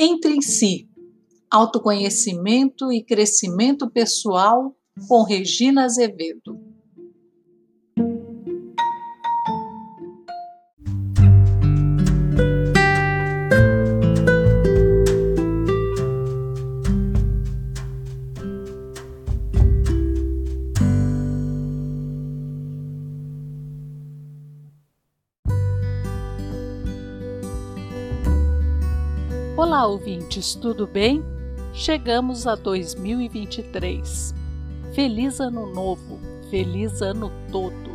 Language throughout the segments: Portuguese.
Entre em si, autoconhecimento e crescimento pessoal com Regina Azevedo. Olá, ouvintes, tudo bem? Chegamos a 2023. Feliz Ano Novo, feliz ano todo.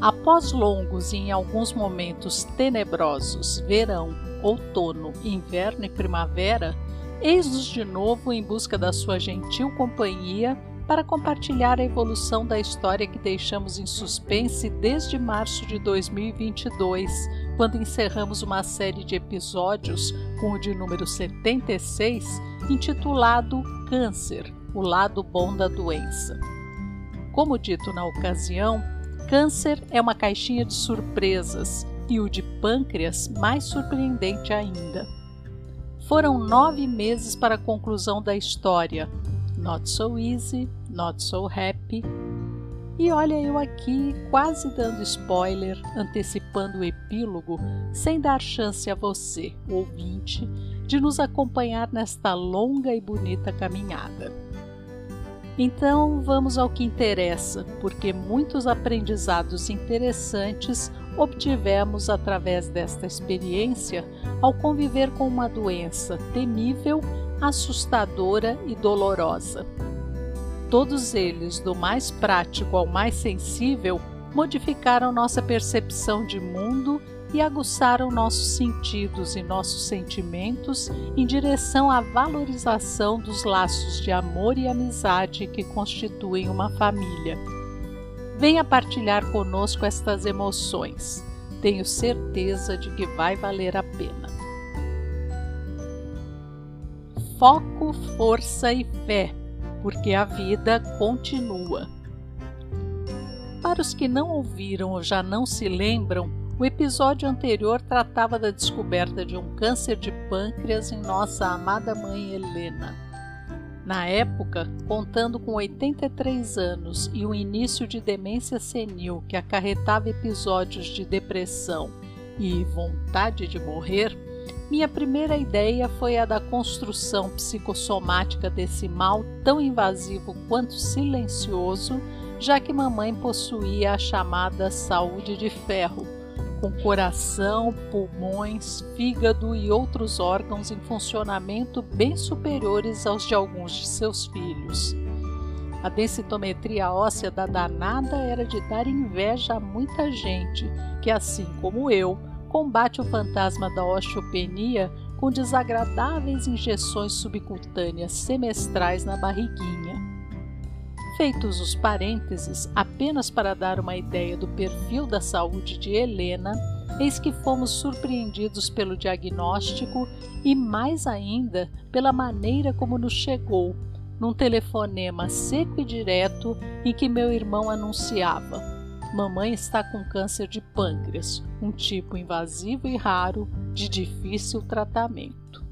Após longos e em alguns momentos tenebrosos verão, outono, inverno e primavera, eis-nos de novo em busca da sua gentil companhia para compartilhar a evolução da história que deixamos em suspense desde março de 2022, quando encerramos uma série de episódios com o de número 76, intitulado Câncer o lado bom da doença. Como dito na ocasião, câncer é uma caixinha de surpresas e o de pâncreas mais surpreendente ainda. Foram nove meses para a conclusão da história. Not so easy, not so happy, e olha eu aqui quase dando spoiler, antecipando o epílogo, sem dar chance a você, ouvinte, de nos acompanhar nesta longa e bonita caminhada. Então vamos ao que interessa, porque muitos aprendizados interessantes obtivemos através desta experiência ao conviver com uma doença temível, assustadora e dolorosa Todos eles, do mais prático ao mais sensível, modificaram nossa percepção de mundo e aguçaram nossos sentidos e nossos sentimentos em direção à valorização dos laços de amor e amizade que constituem uma família. Venha partilhar conosco estas emoções. Tenho certeza de que vai valer a pena. Foco, força e fé porque a vida continua. Para os que não ouviram ou já não se lembram, o episódio anterior tratava da descoberta de um câncer de pâncreas em nossa amada mãe Helena. Na época, contando com 83 anos e o início de demência senil que acarretava episódios de depressão e vontade de morrer, minha primeira ideia foi a da construção psicossomática desse mal tão invasivo quanto silencioso, já que mamãe possuía a chamada saúde de ferro, com coração, pulmões, fígado e outros órgãos em funcionamento bem superiores aos de alguns de seus filhos. A densitometria óssea da danada era de dar inveja a muita gente que, assim como eu, combate o fantasma da osteopenia com desagradáveis injeções subcutâneas semestrais na barriguinha. Feitos os parênteses, apenas para dar uma ideia do perfil da saúde de Helena, eis que fomos surpreendidos pelo diagnóstico e, mais ainda, pela maneira como nos chegou, num telefonema seco e direto em que meu irmão anunciava Mamãe está com câncer de pâncreas, um tipo invasivo e raro de difícil tratamento.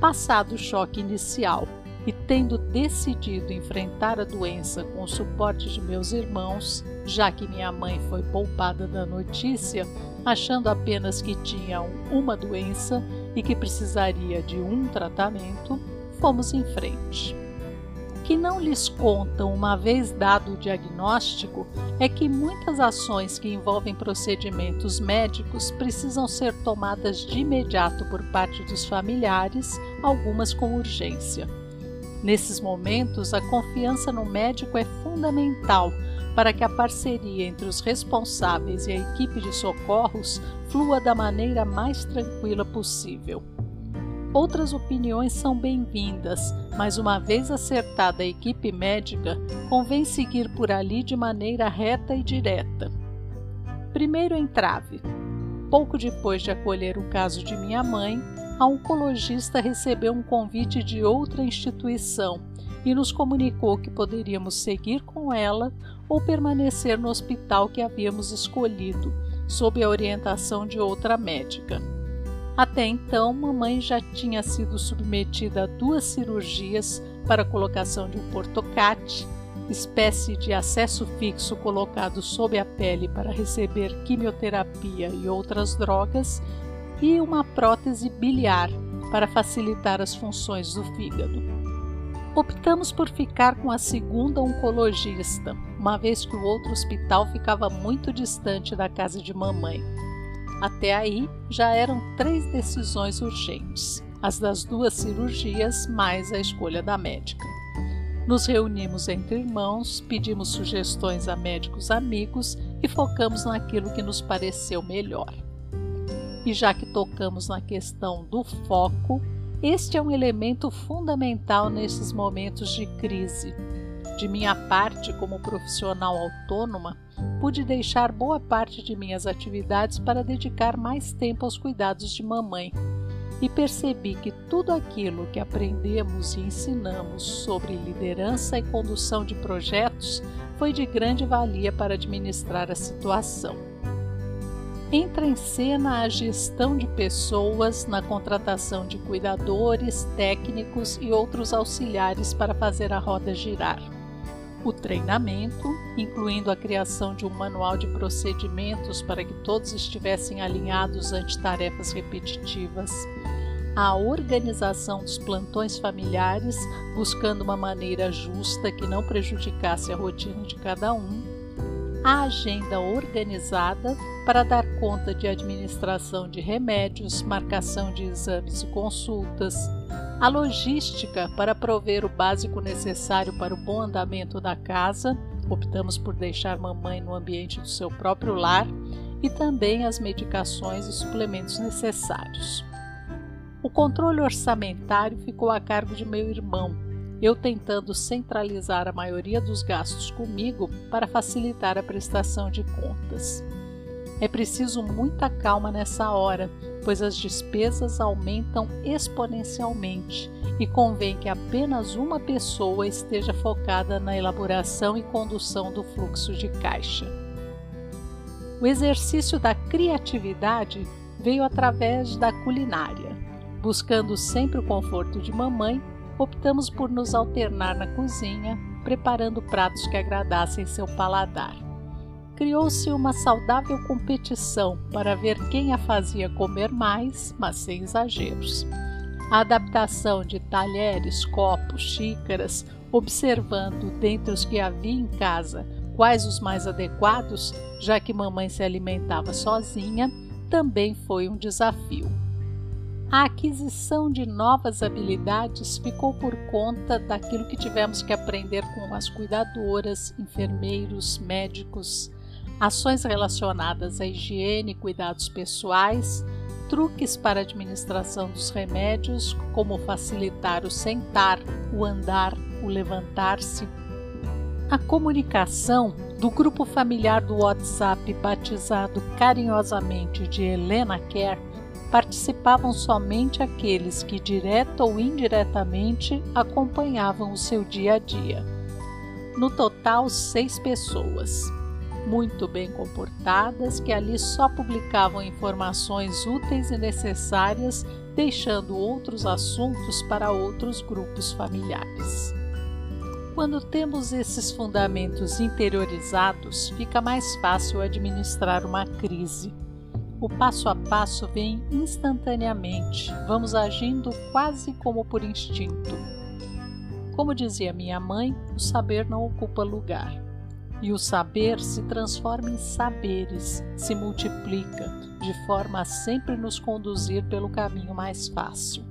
Passado o choque inicial e tendo decidido enfrentar a doença com o suporte de meus irmãos, já que minha mãe foi poupada da notícia, achando apenas que tinha uma doença e que precisaria de um tratamento, fomos em frente que não lhes contam uma vez dado o diagnóstico é que muitas ações que envolvem procedimentos médicos precisam ser tomadas de imediato por parte dos familiares, algumas com urgência. Nesses momentos, a confiança no médico é fundamental para que a parceria entre os responsáveis e a equipe de socorros flua da maneira mais tranquila possível. Outras opiniões são bem-vindas, mas uma vez acertada a equipe médica, convém seguir por ali de maneira reta e direta. Primeiro entrave. Pouco depois de acolher o caso de minha mãe, a oncologista recebeu um convite de outra instituição e nos comunicou que poderíamos seguir com ela ou permanecer no hospital que havíamos escolhido, sob a orientação de outra médica. Até então, mamãe já tinha sido submetida a duas cirurgias para a colocação de um portocate, espécie de acesso fixo colocado sob a pele para receber quimioterapia e outras drogas, e uma prótese biliar para facilitar as funções do fígado. Optamos por ficar com a segunda oncologista, uma vez que o outro hospital ficava muito distante da casa de mamãe. Até aí, já eram três decisões urgentes: as das duas cirurgias, mais a escolha da médica. Nos reunimos entre irmãos, pedimos sugestões a médicos amigos e focamos naquilo que nos pareceu melhor. E já que tocamos na questão do foco, este é um elemento fundamental nesses momentos de crise. De minha parte, como profissional autônoma, pude deixar boa parte de minhas atividades para dedicar mais tempo aos cuidados de mamãe. E percebi que tudo aquilo que aprendemos e ensinamos sobre liderança e condução de projetos foi de grande valia para administrar a situação. Entra em cena a gestão de pessoas na contratação de cuidadores, técnicos e outros auxiliares para fazer a roda girar o treinamento, incluindo a criação de um manual de procedimentos para que todos estivessem alinhados ante tarefas repetitivas, a organização dos plantões familiares, buscando uma maneira justa que não prejudicasse a rotina de cada um, a agenda organizada para dar conta de administração de remédios, marcação de exames e consultas, a logística para prover o básico necessário para o bom andamento da casa, optamos por deixar mamãe no ambiente do seu próprio lar, e também as medicações e suplementos necessários. O controle orçamentário ficou a cargo de meu irmão, eu tentando centralizar a maioria dos gastos comigo para facilitar a prestação de contas. É preciso muita calma nessa hora, pois as despesas aumentam exponencialmente e convém que apenas uma pessoa esteja focada na elaboração e condução do fluxo de caixa. O exercício da criatividade veio através da culinária. Buscando sempre o conforto de mamãe, optamos por nos alternar na cozinha, preparando pratos que agradassem seu paladar criou-se uma saudável competição para ver quem a fazia comer mais, mas sem exageros. A adaptação de talheres, copos, xícaras, observando dentre os que havia em casa quais os mais adequados, já que mamãe se alimentava sozinha, também foi um desafio. A aquisição de novas habilidades ficou por conta daquilo que tivemos que aprender com as cuidadoras, enfermeiros, médicos, ações relacionadas à higiene e cuidados pessoais, truques para a administração dos remédios, como facilitar o sentar, o andar, o levantar-se. A comunicação do grupo familiar do WhatsApp, batizado carinhosamente de Helena Care, participavam somente aqueles que, direta ou indiretamente, acompanhavam o seu dia a dia. No total, seis pessoas muito bem comportadas, que ali só publicavam informações úteis e necessárias, deixando outros assuntos para outros grupos familiares. Quando temos esses fundamentos interiorizados, fica mais fácil administrar uma crise. O passo a passo vem instantaneamente, vamos agindo quase como por instinto. Como dizia minha mãe, o saber não ocupa lugar. E o saber se transforma em saberes, se multiplica, de forma a sempre nos conduzir pelo caminho mais fácil.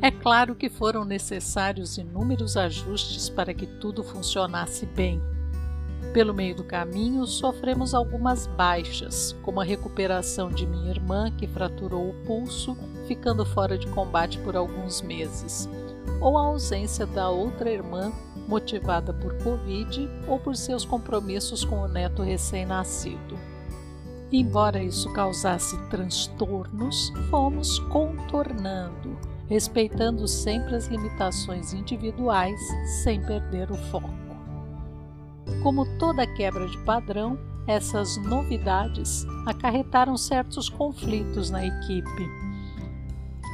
É claro que foram necessários inúmeros ajustes para que tudo funcionasse bem. Pelo meio do caminho, sofremos algumas baixas, como a recuperação de minha irmã, que fraturou o pulso, ficando fora de combate por alguns meses, ou a ausência da outra irmã, motivada por Covid ou por seus compromissos com o neto recém-nascido. Embora isso causasse transtornos, fomos contornando, respeitando sempre as limitações individuais sem perder o foco. Como toda quebra de padrão, essas novidades acarretaram certos conflitos na equipe.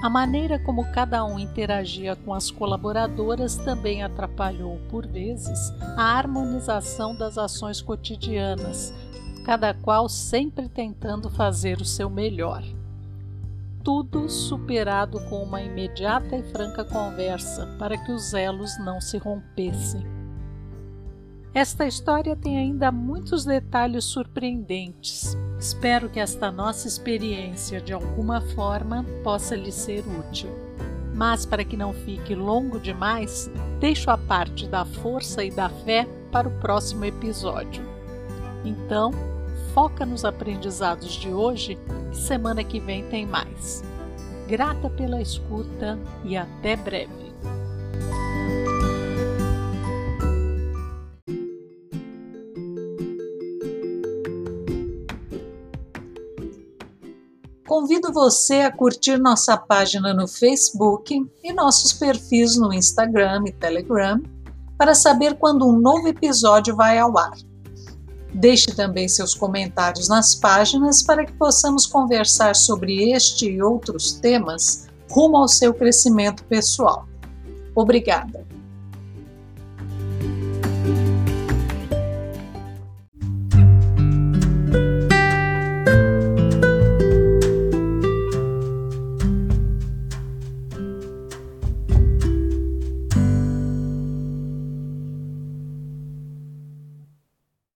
A maneira como cada um interagia com as colaboradoras também atrapalhou, por vezes, a harmonização das ações cotidianas, cada qual sempre tentando fazer o seu melhor. Tudo superado com uma imediata e franca conversa para que os elos não se rompessem. Esta história tem ainda muitos detalhes surpreendentes. Espero que esta nossa experiência de alguma forma possa lhe ser útil. Mas para que não fique longo demais, deixo a parte da força e da fé para o próximo episódio. Então, foca nos aprendizados de hoje e semana que vem tem mais. Grata pela escuta e até breve. Convido você a curtir nossa página no Facebook e nossos perfis no Instagram e Telegram para saber quando um novo episódio vai ao ar. Deixe também seus comentários nas páginas para que possamos conversar sobre este e outros temas rumo ao seu crescimento pessoal. Obrigada!